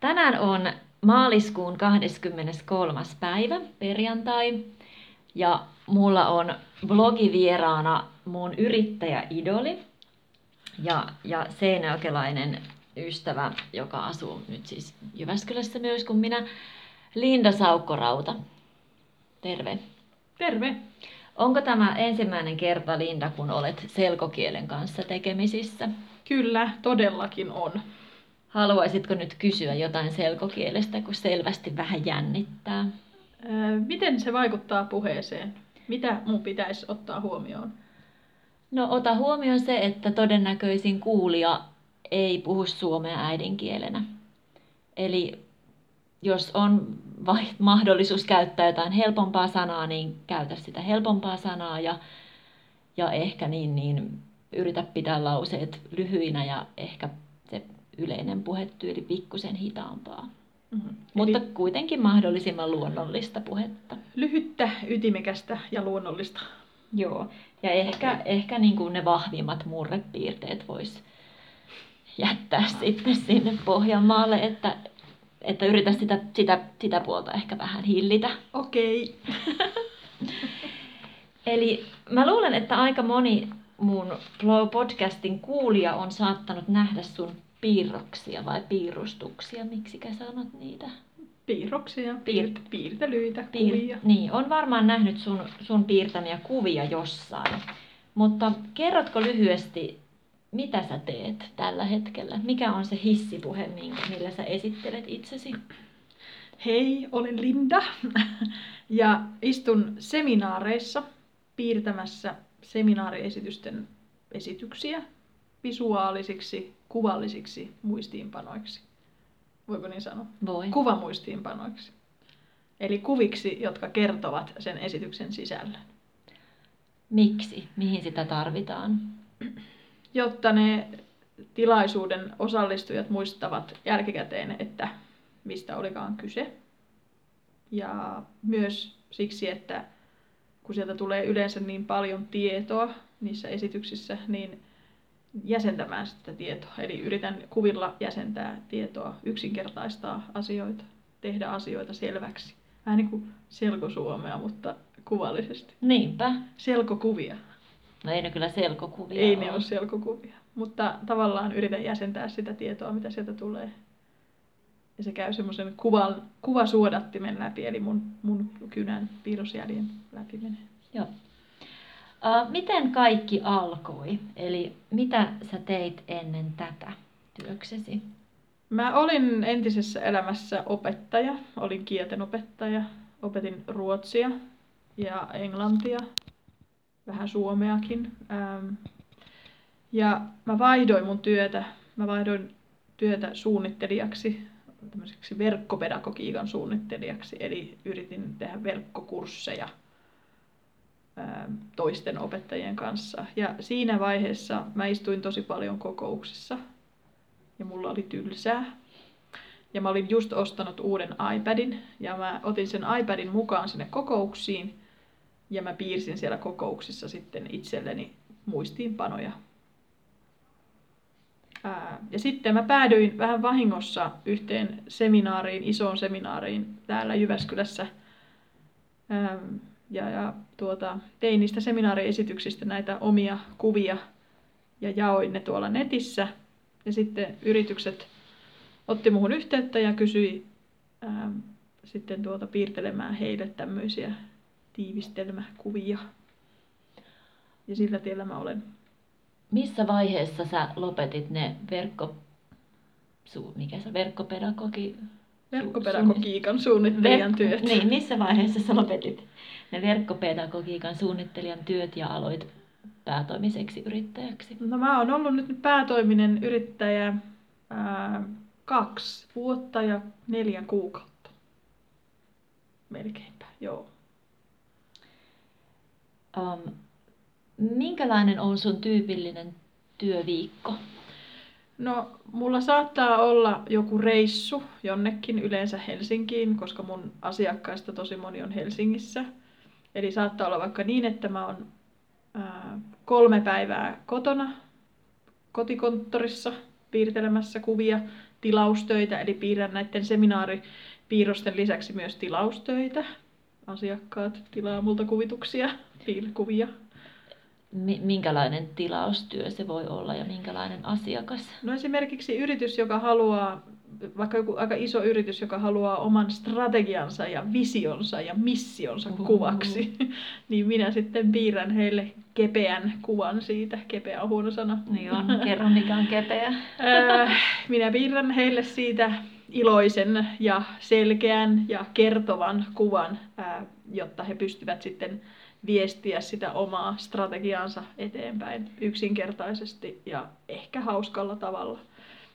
Tänään on maaliskuun 23. päivä, perjantai, ja mulla on blogivieraana mun yrittäjäidoli ja, ja seinäjokelainen ystävä, joka asuu nyt siis Jyväskylässä myös kuin minä, Linda Saukkorauta. Terve. Terve. Onko tämä ensimmäinen kerta, Linda, kun olet selkokielen kanssa tekemisissä? Kyllä, todellakin on. Haluaisitko nyt kysyä jotain selkokielestä, kun selvästi vähän jännittää? Miten se vaikuttaa puheeseen? Mitä mun pitäisi ottaa huomioon? No ota huomioon se, että todennäköisin kuulija ei puhu suomea äidinkielenä. Eli jos on mahdollisuus käyttää jotain helpompaa sanaa, niin käytä sitä helpompaa sanaa ja, ja ehkä niin, niin yritä pitää lauseet lyhyinä ja ehkä yleinen puhetyyli pikkusen hitaampaa. Mm-hmm. Mutta Eli kuitenkin mahdollisimman luonnollista puhetta. Lyhyttä, ytimekästä ja luonnollista. Joo, ja ehkä, okay. ehkä niin kuin ne vahvimmat murrepiirteet vois jättää sitten sinne Pohjanmaalle, että, että yritä sitä, sitä, sitä puolta ehkä vähän hillitä. Okei. Okay. Eli mä luulen, että aika moni mun podcastin kuulija on saattanut nähdä sun piirroksia vai piirustuksia, miksi sanot niitä? Piirroksia, piirt, piirtelyitä, piir, kuvia. Niin, on varmaan nähnyt sun, sun piirtämiä kuvia jossain. Mutta kerrotko lyhyesti, mitä sä teet tällä hetkellä? Mikä on se hissipuhe, millä sä esittelet itsesi? Hei, olen Linda ja istun seminaareissa piirtämässä seminaariesitysten esityksiä visuaalisiksi, kuvallisiksi muistiinpanoiksi. Voiko niin sanoa? Voi. Kuvamuistiinpanoiksi. Eli kuviksi, jotka kertovat sen esityksen sisällön. Miksi? Mihin sitä tarvitaan? Jotta ne tilaisuuden osallistujat muistavat jälkikäteen, että mistä olikaan kyse. Ja myös siksi, että kun sieltä tulee yleensä niin paljon tietoa niissä esityksissä, niin jäsentämään sitä tietoa. Eli yritän kuvilla jäsentää tietoa, yksinkertaistaa asioita, tehdä asioita selväksi. Vähän niin kuin selkosuomea, mutta kuvallisesti. Niinpä. Selkokuvia. No ei ne kyllä selkokuvia Ei ole. ne ole selkokuvia. Mutta tavallaan yritän jäsentää sitä tietoa, mitä sieltä tulee. Ja se käy semmoisen kuvan, kuvasuodattimen läpi, eli mun, mun kynän piirrosjäljen läpi menee. Joo. Miten kaikki alkoi? Eli mitä sä teit ennen tätä työksesi? Mä olin entisessä elämässä opettaja, olin kieltenopettaja, opetin ruotsia ja englantia, vähän suomeakin. Ähm, ja mä vaihdoin mun työtä, mä vaihdoin työtä suunnittelijaksi, tämmöiseksi verkkopedagogiikan suunnittelijaksi, eli yritin tehdä verkkokursseja – toisten opettajien kanssa. Ja siinä vaiheessa mä istuin tosi paljon kokouksissa ja mulla oli tylsää. Ja mä olin just ostanut uuden iPadin ja mä otin sen iPadin mukaan sinne kokouksiin ja mä piirsin siellä kokouksissa sitten itselleni muistiinpanoja. Ää, ja sitten mä päädyin vähän vahingossa yhteen seminaariin, isoon seminaariin täällä Jyväskylässä. Ää, ja, ja tuota, tein niistä seminaariesityksistä näitä omia kuvia ja jaoin ne tuolla netissä. Ja sitten yritykset otti muhun yhteyttä ja kysyi ää, sitten tuota piirtelemään heille tämmöisiä tiivistelmäkuvia. Ja sillä tiellä mä olen. Missä vaiheessa sä lopetit ne verkko... Su, mikä se verkkopedagogi... Verkkopedagogiikan suunnittelijan työt. Niin, missä vaiheessa sä lopetit ne verkkopedagogiikan suunnittelijan työt ja aloit päätoimiseksi yrittäjäksi? No mä oon ollut nyt päätoiminen yrittäjä ää, kaksi vuotta ja neljä kuukautta. Melkeinpä, joo. Um, minkälainen on sun tyypillinen työviikko? No, mulla saattaa olla joku reissu jonnekin, yleensä Helsinkiin, koska mun asiakkaista tosi moni on Helsingissä. Eli saattaa olla vaikka niin, että mä oon ää, kolme päivää kotona, kotikonttorissa piirtelemässä kuvia, tilaustöitä, eli piirrän näiden seminaaripiirrosten lisäksi myös tilaustöitä. Asiakkaat tilaa multa kuvituksia, piirkuvia. Minkälainen tilaustyö se voi olla ja minkälainen asiakas? No esimerkiksi yritys, joka haluaa vaikka joku aika iso yritys, joka haluaa oman strategiansa ja visionsa ja missionsa Uhuhu. kuvaksi, niin minä sitten piirrän heille kepeän kuvan siitä. Kepeä on huono sana. Niin on, kerro mikä on kepeä. minä piirrän heille siitä iloisen ja selkeän ja kertovan kuvan, jotta he pystyvät sitten viestiä sitä omaa strategiaansa eteenpäin yksinkertaisesti ja ehkä hauskalla tavalla.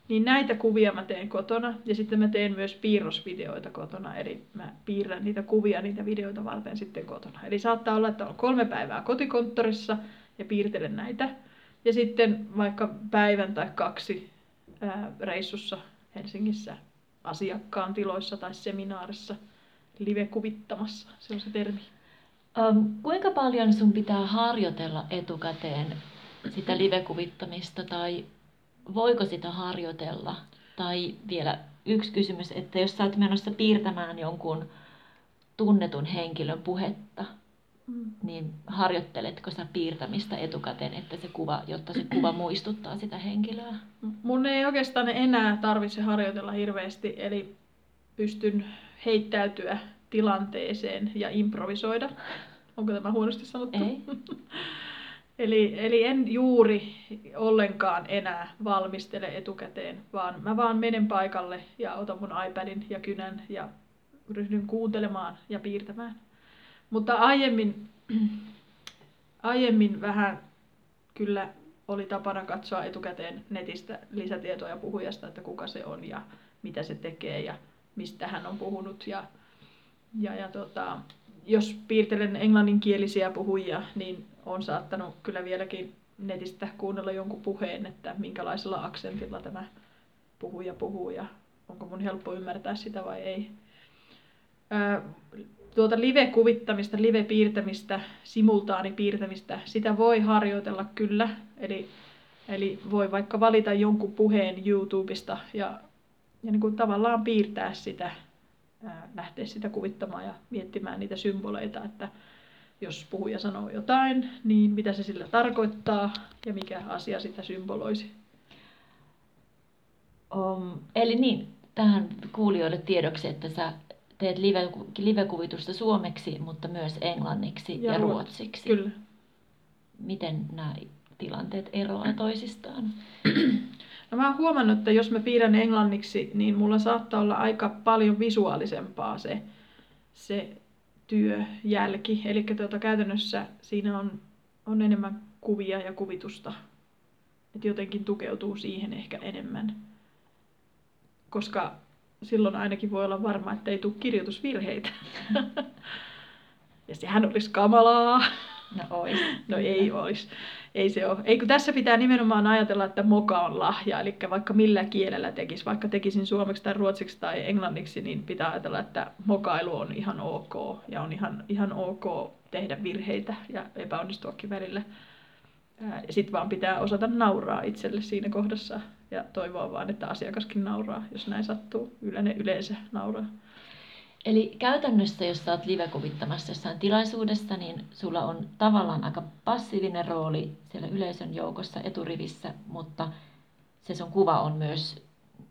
Niin näitä kuvia mä teen kotona ja sitten mä teen myös piirrosvideoita kotona, eli mä piirrän niitä kuvia niitä videoita varten sitten kotona. Eli saattaa olla, että on kolme päivää kotikonttorissa ja piirtelen näitä. Ja sitten vaikka päivän tai kaksi ää, reissussa Helsingissä asiakkaan tiloissa tai seminaarissa live-kuvittamassa, se on se termi. Um, kuinka paljon sun pitää harjoitella etukäteen sitä live-kuvittamista tai voiko sitä harjoitella? Tai vielä yksi kysymys, että jos sä oot menossa piirtämään jonkun tunnetun henkilön puhetta, mm. niin harjoitteletko sä piirtämistä etukäteen, että se kuva, jotta se kuva muistuttaa sitä henkilöä? Mun ei oikeastaan enää tarvitse harjoitella hirveästi, eli pystyn heittäytyä tilanteeseen ja improvisoida. Onko tämä huonosti sanottu? Ei. Eli, eli en juuri ollenkaan enää valmistele etukäteen, vaan mä vaan menen paikalle ja otan mun iPadin ja kynän ja ryhdyn kuuntelemaan ja piirtämään. Mutta aiemmin, aiemmin vähän kyllä oli tapana katsoa etukäteen netistä lisätietoja puhujasta, että kuka se on ja mitä se tekee ja mistä hän on puhunut. Ja, ja, ja tota, jos piirtelen englanninkielisiä puhujia, niin on saattanut kyllä vieläkin netistä kuunnella jonkun puheen, että minkälaisella aksentilla tämä puhuja puhuu ja onko mun helppo ymmärtää sitä vai ei. Tuota live-kuvittamista, live-piirtämistä, simultaanipiirtämistä, sitä voi harjoitella kyllä. Eli, eli voi vaikka valita jonkun puheen YouTubesta ja, ja niin kuin tavallaan piirtää sitä, lähteä sitä kuvittamaan ja miettimään niitä symboleita, että jos puhuja sanoo jotain, niin mitä se sillä tarkoittaa ja mikä asia sitä symboloisi. Um, eli niin, tähän kuulijoille tiedoksi, että sä teet live, live-kuvitusta suomeksi, mutta myös englanniksi ja, ja ruotsiksi. Kyllä. Miten nämä tilanteet eroavat toisistaan? No mä oon huomannut, että jos mä piirrän englanniksi, niin mulla saattaa olla aika paljon visuaalisempaa se, se työjälki. Eli tuota, käytännössä siinä on, on enemmän kuvia ja kuvitusta. Että jotenkin tukeutuu siihen ehkä enemmän. Koska silloin ainakin voi olla varma, että ei tule kirjoitusvirheitä. ja sehän olisi kamalaa. No ois. No ei olisi ei se ole. Ei, kun tässä pitää nimenomaan ajatella, että moka on lahja, eli vaikka millä kielellä tekisi, vaikka tekisin suomeksi tai ruotsiksi tai englanniksi, niin pitää ajatella, että mokailu on ihan ok ja on ihan, ihan ok tehdä virheitä ja epäonnistuakin välillä. Sitten vaan pitää osata nauraa itselle siinä kohdassa ja toivoa vaan, että asiakaskin nauraa, jos näin sattuu. Yleensä nauraa. Eli käytännössä, jos olet live-kuvittamassa jossain tilaisuudessa, niin sulla on tavallaan aika passiivinen rooli siellä yleisön joukossa eturivissä, mutta se sun kuva on myös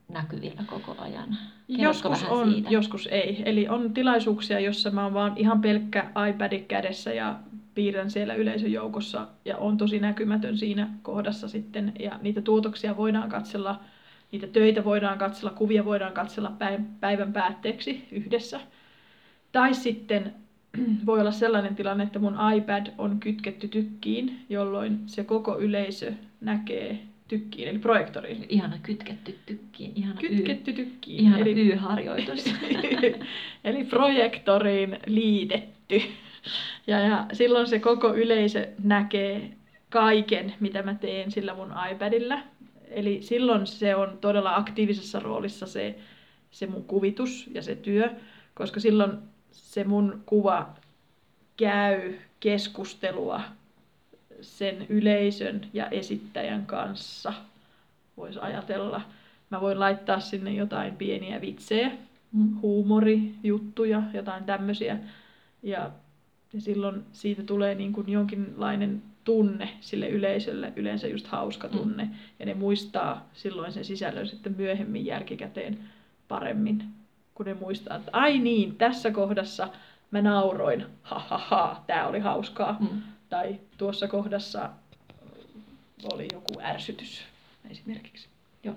näkyvillä koko ajan. Kerrotko joskus on, siitä? joskus ei. Eli on tilaisuuksia, jossa mä oon vaan ihan pelkkä iPad kädessä ja piirrän siellä yleisön joukossa ja on tosi näkymätön siinä kohdassa sitten. Ja niitä tuotoksia voidaan katsella niitä töitä voidaan katsella, kuvia voidaan katsella päivän päätteeksi yhdessä. Tai sitten voi olla sellainen tilanne, että mun iPad on kytketty tykkiin, jolloin se koko yleisö näkee tykkiin, eli projektoriin. Ihana kytketty tykkiin. Ihana kytketty y- tykkiin. Ihana eli, Y-harjoitus. eli projektoriin liitetty. Ja, ja silloin se koko yleisö näkee kaiken, mitä mä teen sillä mun iPadilla. Eli silloin se on todella aktiivisessa roolissa se, se mun kuvitus ja se työ, koska silloin se mun kuva käy keskustelua sen yleisön ja esittäjän kanssa, voisi ajatella. mä voin laittaa sinne jotain pieniä vitsejä, huumorijuttuja, jotain tämmöisiä. Ja, ja silloin siitä tulee niin kuin jonkinlainen tunne sille yleisölle, yleensä just hauska Mm. tunne. Ja ne muistaa silloin sen sisällön sitten myöhemmin jälkikäteen paremmin, kun ne muistaa, että ai niin, tässä kohdassa mä nauroin, ha ha ha, tää oli hauskaa. Mm. Tai tuossa kohdassa oli joku ärsytys esimerkiksi. Joo.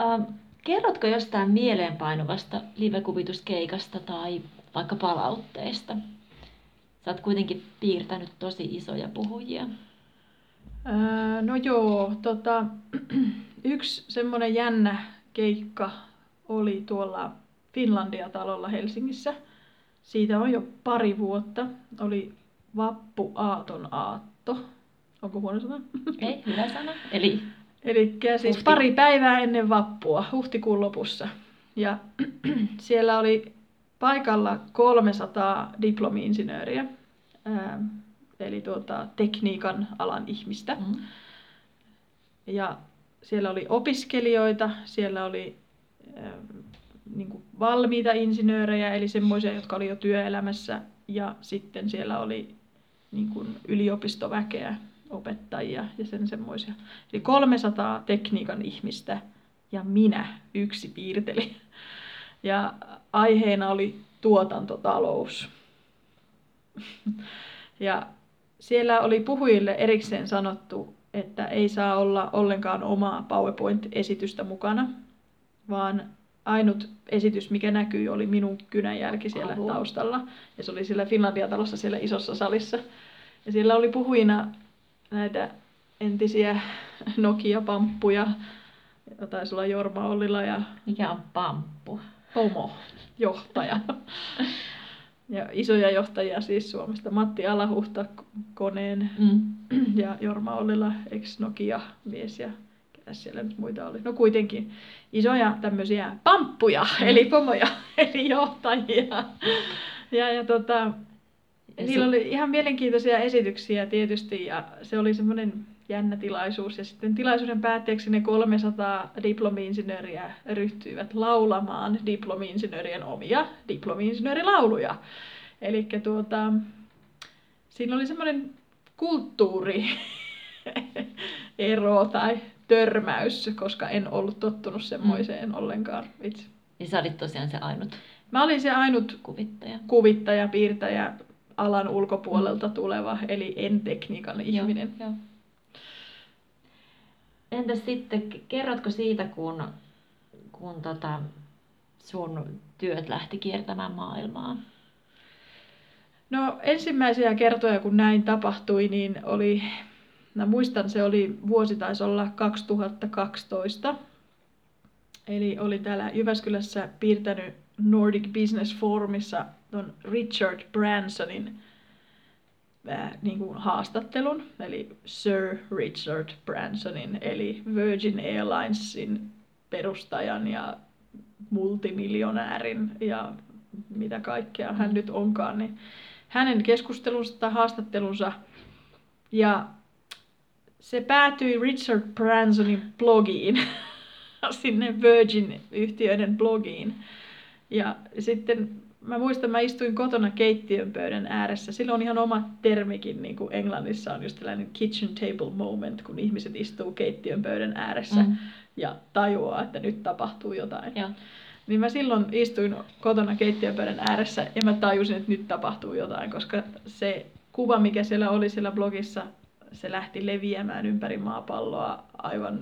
Ähm, kerrotko jostain mieleenpainuvasta livekuvituskeikasta tai vaikka palautteesta? Sä oot kuitenkin piirtänyt tosi isoja puhujia. Ää, no joo, tota, yksi semmoinen jännä keikka oli tuolla Finlandia-talolla Helsingissä. Siitä on jo pari vuotta. Oli Vappu Aaton aatto. Onko huono sana? Ei, hyvä sana. Eli Eli siis Huhti- pari päivää ennen vappua, huhtikuun lopussa. Ja siellä oli paikalla 300 diplomi-insinööriä, ää, eli tuota, tekniikan alan ihmistä. mm, Ja siellä oli opiskelijoita, siellä oli äh, niin kuin valmiita insinöörejä, eli semmoisia, jotka oli jo työelämässä, ja sitten siellä oli niin kuin yliopistoväkeä, opettajia ja sen semmoisia. Eli 300 tekniikan ihmistä ja minä yksi piirteli. Ja aiheena oli tuotantotalous. Ja siellä oli puhujille erikseen sanottu, että ei saa olla ollenkaan omaa PowerPoint-esitystä mukana, vaan ainut esitys, mikä näkyy, oli minun kynänjälki siellä Oho. taustalla. Ja se oli siellä Finlandia-talossa siellä isossa salissa. Ja siellä oli puhujina näitä entisiä Nokia-pamppuja, ja taisi olla Jorma Ollila ja mikä on pamppu? Pomo, johtaja. Ja isoja johtajia siis Suomesta. Matti Alahuhta koneen Mm. ja Jorma Ollila, ex Nokia mies ja ketä siellä nyt muita oli. No kuitenkin isoja tämmöisiä pamppuja, Mm. eli pomoja, eli johtajia. Ja, ja tota, niillä oli ihan mielenkiintoisia esityksiä tietysti ja se oli semmoinen jännä tilaisuus. Ja sitten tilaisuuden päätteeksi ne 300 diplomi-insinööriä ryhtyivät laulamaan diplomi-insinöörien omia diplomi-insinöörilauluja. Eli tuota, siinä oli semmoinen kulttuuri ero tai törmäys, koska en ollut tottunut semmoiseen ollenkaan itse. Ja sä olit tosiaan se ainut Mä olin se ainut kuvittaja. kuvittaja, piirtäjä, alan ulkopuolelta tuleva, eli en tekniikan ihminen. Joo, joo. Entäs sitten, kerrotko siitä, kun, kun tota, sun työt lähti kiertämään maailmaa? No ensimmäisiä kertoja, kun näin tapahtui, niin oli, mä muistan, se oli, vuosi taisi olla 2012. Eli olin täällä Jyväskylässä piirtänyt Nordic Business Forumissa ton Richard Bransonin niin kuin haastattelun, eli Sir Richard Bransonin, eli Virgin Airlinesin perustajan ja multimiljonäärin ja mitä kaikkea hän nyt onkaan, niin hänen keskustelunsa haastattelunsa. Ja se päätyi Richard Bransonin blogiin, sinne Virgin-yhtiöiden blogiin. Ja sitten mä muistan, mä istuin kotona keittiön pöydän ääressä. Silloin on ihan oma termikin, niin kuin Englannissa on just tällainen kitchen table moment, kun ihmiset istuu keittiön pöydän ääressä Mm. ja tajuaa, että nyt tapahtuu jotain. Joo. Niin mä silloin istuin kotona keittiöpöydän ääressä ja mä tajusin, että nyt tapahtuu jotain, koska se kuva, mikä siellä oli siellä blogissa, se lähti leviämään ympäri maapalloa aivan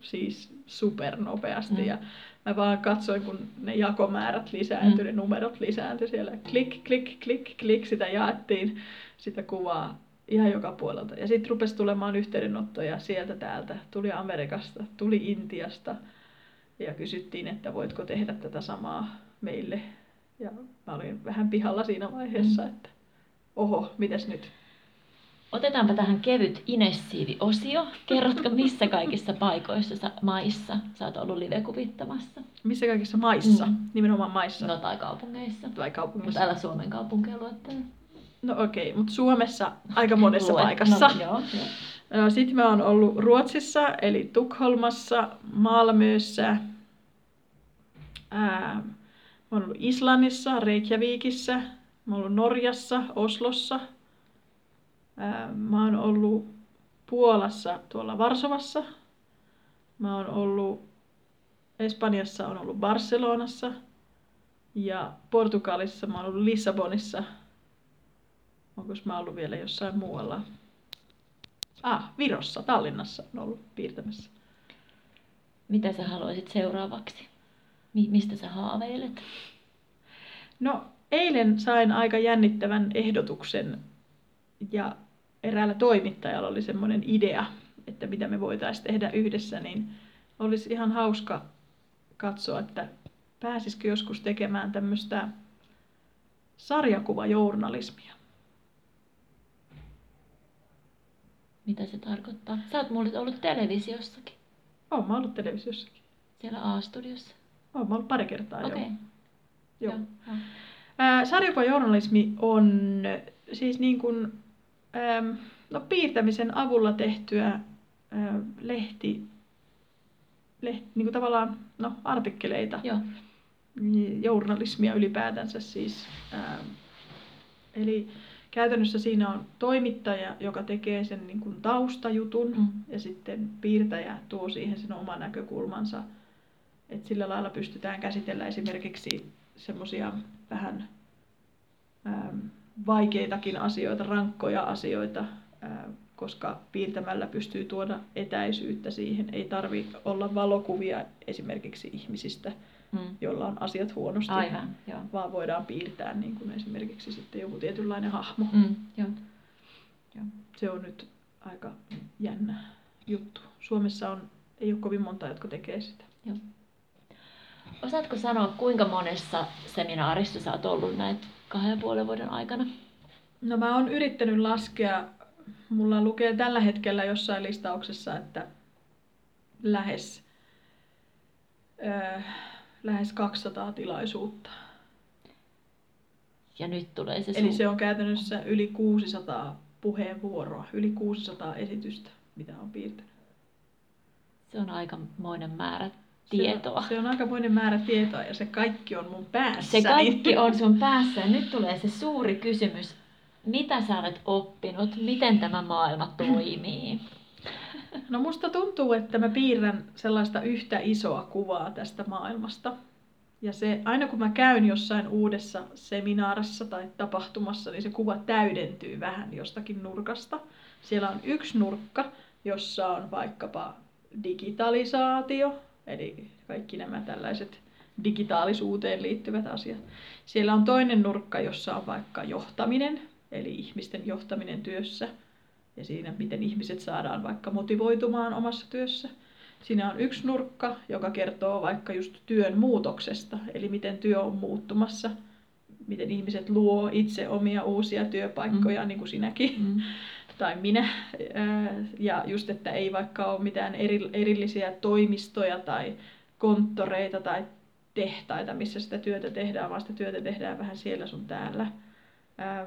siis supernopeasti. Mm. Ja mä vaan katsoin, kun ne jakomäärät lisääntyi, Mm. ne numerot lisääntyi siellä. Klik, klik, klik, klik, sitä jaettiin, sitä kuvaa ihan joka puolelta. Ja sitten rupesi tulemaan yhteydenottoja sieltä täältä. Tuli Amerikasta, tuli Intiasta ja kysyttiin, että voitko tehdä tätä samaa meille. Ja mä olin vähän pihalla siinä vaiheessa, Mm. että oho, mitäs nyt? Otetaanpa tähän kevyt inessiivi-osio. Kerrotko, missä kaikissa paikoissa sä, maissa sä oot ollut live-kuvittamassa? Missä kaikissa maissa? Mm. Nimenomaan maissa. No tai kaupungeissa. Tai Mutta kaupungissa. älä Suomen kaupunkeja luettele. No okei, mutta Suomessa aika monessa Luet- paikassa. No, joo, joo. Sitten mä oon ollut Ruotsissa, eli Tukholmassa, Malmössä, ää, mä oon ollut Islannissa, Reykjavikissa, mä oon ollut Norjassa, Oslossa, ää, mä oon ollut Puolassa, tuolla Varsovassa, mä oon ollut Espanjassa, on ollut Barcelonassa ja Portugalissa mä oon ollut Lissabonissa. Onko mä ollut vielä jossain muualla? Ah, Virossa, Tallinnassa on ollut piirtämässä. Mitä sä haluaisit seuraavaksi? Mi- mistä sä haaveilet? No, eilen sain aika jännittävän ehdotuksen ja eräällä toimittajalla oli semmoinen idea, että mitä me voitaisiin tehdä yhdessä, niin olisi ihan hauska katsoa, että pääsisikö joskus tekemään tämmöistä sarjakuvajournalismia. Mitä se tarkoittaa? Sä oot mulle ollut televisiossakin. Oon mä ollut televisiossakin. Siellä A-studiossa. Oon mä ollut pari kertaa Okei. jo. Joo. Joo. Sarjakuvajournalismi on siis niin kuin, no, piirtämisen avulla tehtyä lehti, lehti niin kuin tavallaan no, artikkeleita, Joo. niin journalismia ylipäätänsä siis. Eli käytännössä siinä on toimittaja, joka tekee sen niin kuin taustajutun Mm. ja sitten piirtäjä tuo siihen sen oman näkökulmansa. Et sillä lailla pystytään käsitellä esimerkiksi semmoisia vähän ähm, vaikeitakin asioita, rankkoja asioita, koska piirtämällä pystyy tuoda etäisyyttä siihen. Ei tarvi olla valokuvia esimerkiksi ihmisistä, Mm. jolla on asiat huonosti, Aivan, joo. vaan voidaan piirtää niin kuin esimerkiksi sitten joku tietynlainen hahmo. Mm. Joo. Se on nyt aika jännä juttu. Suomessa on, ei ole kovin monta, jotka tekee sitä. Osaatko sanoa, kuinka monessa seminaarissa sä oot ollut näitä kahden ja puolen vuoden aikana? No mä oon yrittänyt laskea, mulla lukee tällä hetkellä jossain listauksessa, että lähes, äh, lähes 200 tilaisuutta. Ja nyt tulee se Eli sun- se on käytännössä yli 600 puheenvuoroa, yli 600 esitystä, mitä on piirtänyt. se on aikamoinen määrä Se tietoa. on, se on aikamoinen määrä tietoa ja se kaikki on mun päässä. Se kaikki on sun päässä ja nyt tulee se suuri kysymys. Mitä sä olet oppinut? Miten tämä maailma toimii? No musta tuntuu, että mä piirrän sellaista yhtä isoa kuvaa tästä maailmasta. Ja se, aina kun mä käyn jossain uudessa seminaarissa tai tapahtumassa, niin se kuva täydentyy vähän jostakin nurkasta. Siellä on yksi nurkka, jossa on vaikkapa digitalisaatio, eli kaikki nämä tällaiset digitaalisuuteen liittyvät asiat. Siellä on toinen nurkka, jossa on vaikka johtaminen, eli ihmisten johtaminen työssä ja siinä, miten ihmiset saadaan vaikka motivoitumaan omassa työssä. Siinä on yksi nurkka, joka kertoo vaikka just työn muutoksesta, eli miten työ on muuttumassa, miten ihmiset luo itse omia uusia työpaikkoja, mm. niin kuin sinäkin Mm. Tai minä. Ja just, että ei vaikka ole mitään eri, erillisiä toimistoja tai konttoreita tai tehtaita, missä sitä työtä tehdään, vaan sitä työtä tehdään vähän siellä sun täällä. Ää,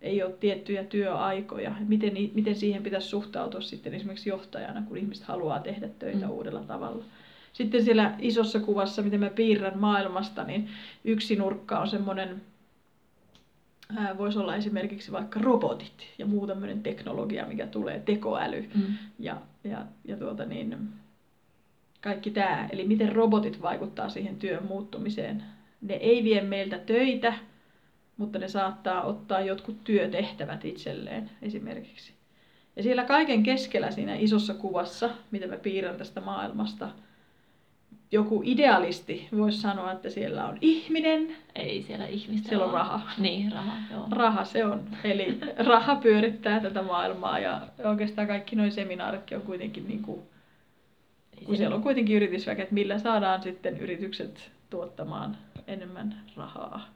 Ei ole tiettyjä työaikoja. Miten, miten siihen pitäisi suhtautua sitten esimerkiksi johtajana, kun ihmiset haluaa tehdä töitä Mm. uudella tavalla. Sitten siellä isossa kuvassa, miten mä piirrän maailmasta, niin yksi nurkka on semmoinen voisi olla esimerkiksi vaikka robotit ja muu tämmöinen teknologia, mikä tulee, tekoäly Mm. ja, ja, ja tuota niin, kaikki tämä. Eli miten robotit vaikuttaa siihen työn muuttumiseen. Ne ei vie meiltä töitä, mutta ne saattaa ottaa jotkut työtehtävät itselleen esimerkiksi. Ja siellä kaiken keskellä siinä isossa kuvassa, mitä mä piirrän tästä maailmasta, joku idealisti voisi sanoa, että siellä on ihminen, Ei siellä ihmistä Siellä on raha. Niin, raha, joo. Raha se on. Eli raha pyörittää tätä maailmaa ja oikeastaan kaikki nuo seminaaritkin on kuitenkin, niin kuin, kun siellä on kuitenkin yritysväke, että millä saadaan sitten yritykset tuottamaan enemmän rahaa.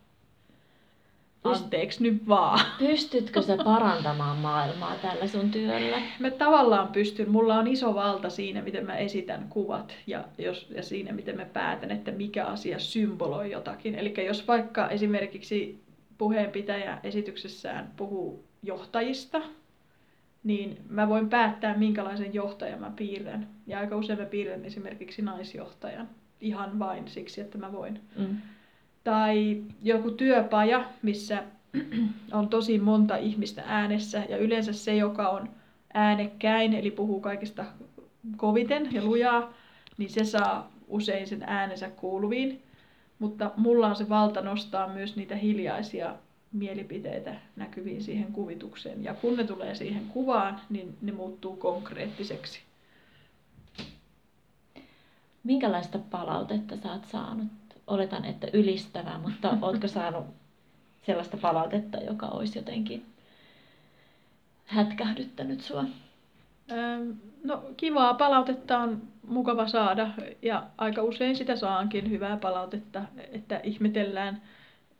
Anteeksi nyt vaan. Pystytkö sä parantamaan maailmaa tällä sun työllä? Mä tavallaan pystyn, mulla on iso valta siinä, miten mä esitän kuvat ja, jos, ja siinä, miten mä päätän, että mikä asia symboloi jotakin. Eli jos vaikka esimerkiksi puheenpitäjä esityksessään puhuu johtajista, niin mä voin päättää, minkälaisen johtajan mä piirrän. Ja aika usein mä piirrän esimerkiksi naisjohtajan ihan vain siksi, että mä voin. Mm. Tai joku työpaja, missä on tosi monta ihmistä äänessä ja yleensä se, joka on äänekkäin, eli puhuu kaikista koviten ja lujaa, niin se saa usein sen äänensä kuuluviin. Mutta mulla on se valta nostaa myös niitä hiljaisia mielipiteitä näkyviin siihen kuvitukseen. Ja kun ne tulee siihen kuvaan, niin ne muuttuu konkreettiseksi. Minkälaista palautetta sä oot saanut? Oletan, että ylistävää, mutta ootko saanut sellaista palautetta, joka olisi jotenkin hätkähdyttänyt sua? No kivaa palautetta on mukava saada ja aika usein sitä saankin hyvää palautetta, että ihmetellään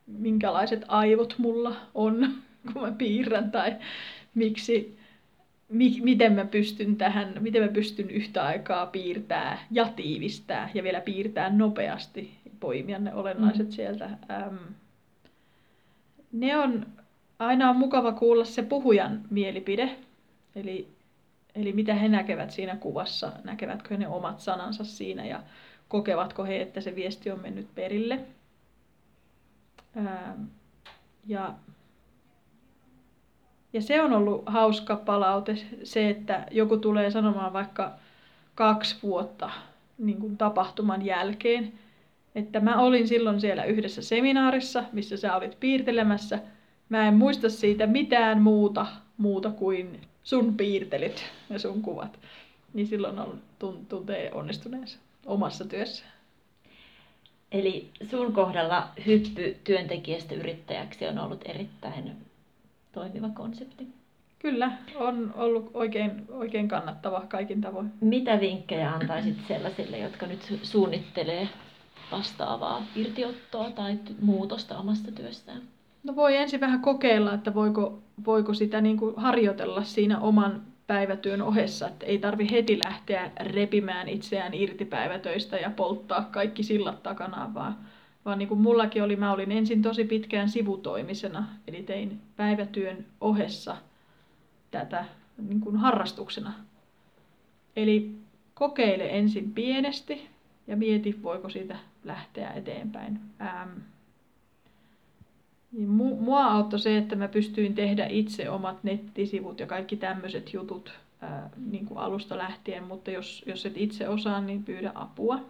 minkälaiset aivot mulla on, kun mä piirrän tai miksi, mi, miten mä pystyn tähän, miten mä pystyn yhtä aikaa piirtää ja tiivistää ja vielä piirtää nopeasti, poimia ne olennaiset mm. sieltä. Ähm, ne on, aina on mukava kuulla se puhujan mielipide, eli, eli mitä he näkevät siinä kuvassa, näkevätkö ne omat sanansa siinä ja kokevatko he, että se viesti on mennyt perille. Ähm, ja, ja se on ollut hauska palaute, se, että joku tulee sanomaan vaikka kaksi vuotta niin kuin tapahtuman jälkeen, että mä olin silloin siellä yhdessä seminaarissa, missä sä olit piirtelemässä. Mä en muista siitä mitään muuta, muuta kuin sun piirtelit ja sun kuvat. Niin silloin on, tuntee onnistuneensa omassa työssä. Eli sun kohdalla hyppy työntekijästä yrittäjäksi on ollut erittäin toimiva konsepti. Kyllä, on ollut oikein, oikein kannattava kaikin tavoin. Mitä vinkkejä antaisit sellaisille, jotka nyt suunnittelee vastaavaa irtiottoa tai muutosta omasta työssään? No voi ensin vähän kokeilla, että voiko, voiko sitä niin kuin harjoitella siinä oman päivätyön ohessa, että ei tarvi heti lähteä repimään itseään irti päivätöistä ja polttaa kaikki sillat takanaan, vaan, vaan niin kuin mullakin oli, mä olin ensin tosi pitkään sivutoimisena, eli tein päivätyön ohessa tätä niin kuin harrastuksena. Eli kokeile ensin pienesti ja mieti, voiko siitä lähteä eteenpäin. Ähm, niin mua auttoi se, että mä pystyin tehdä itse omat nettisivut ja kaikki tämmöiset jutut ää, niin kuin alusta lähtien, mutta jos, jos et itse osaa, niin pyydä apua.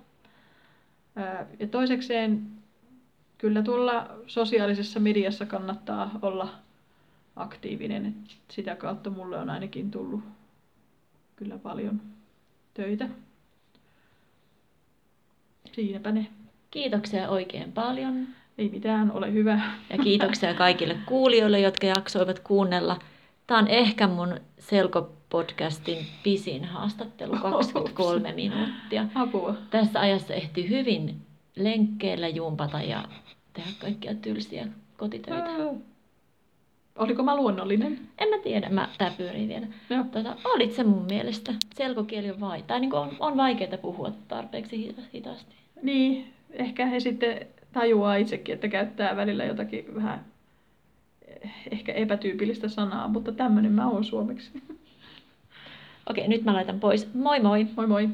Ää, ja toisekseen kyllä tuolla sosiaalisessa mediassa kannattaa olla aktiivinen. Et sitä kautta mulle on ainakin tullut kyllä paljon töitä. Siinäpä ne. Kiitoksia oikein paljon. Ei mitään, ole hyvä. Ja kiitoksia kaikille kuulijoille, jotka jaksoivat kuunnella. Tämä on ehkä mun Selko-podcastin pisin haastattelu, 23 minuuttia. Apua. Tässä ajassa ehti hyvin lenkkeellä jumpata ja tehdä kaikkia tylsiä kotitöitä. Oliko mä luonnollinen? En mä tiedä, mä, tää pyörii vielä. Tota, olit se mun mielestä. Selkokieli on vai, tai niin on, on vaikeaa puhua tarpeeksi hitaasti. Niin, ehkä he sitten tajuaa itsekin, että käyttää välillä jotakin vähän ehkä epätyypillistä sanaa, mutta tämmöinen mä oon suomeksi. Okei, nyt mä laitan pois. Moi moi! Moi moi!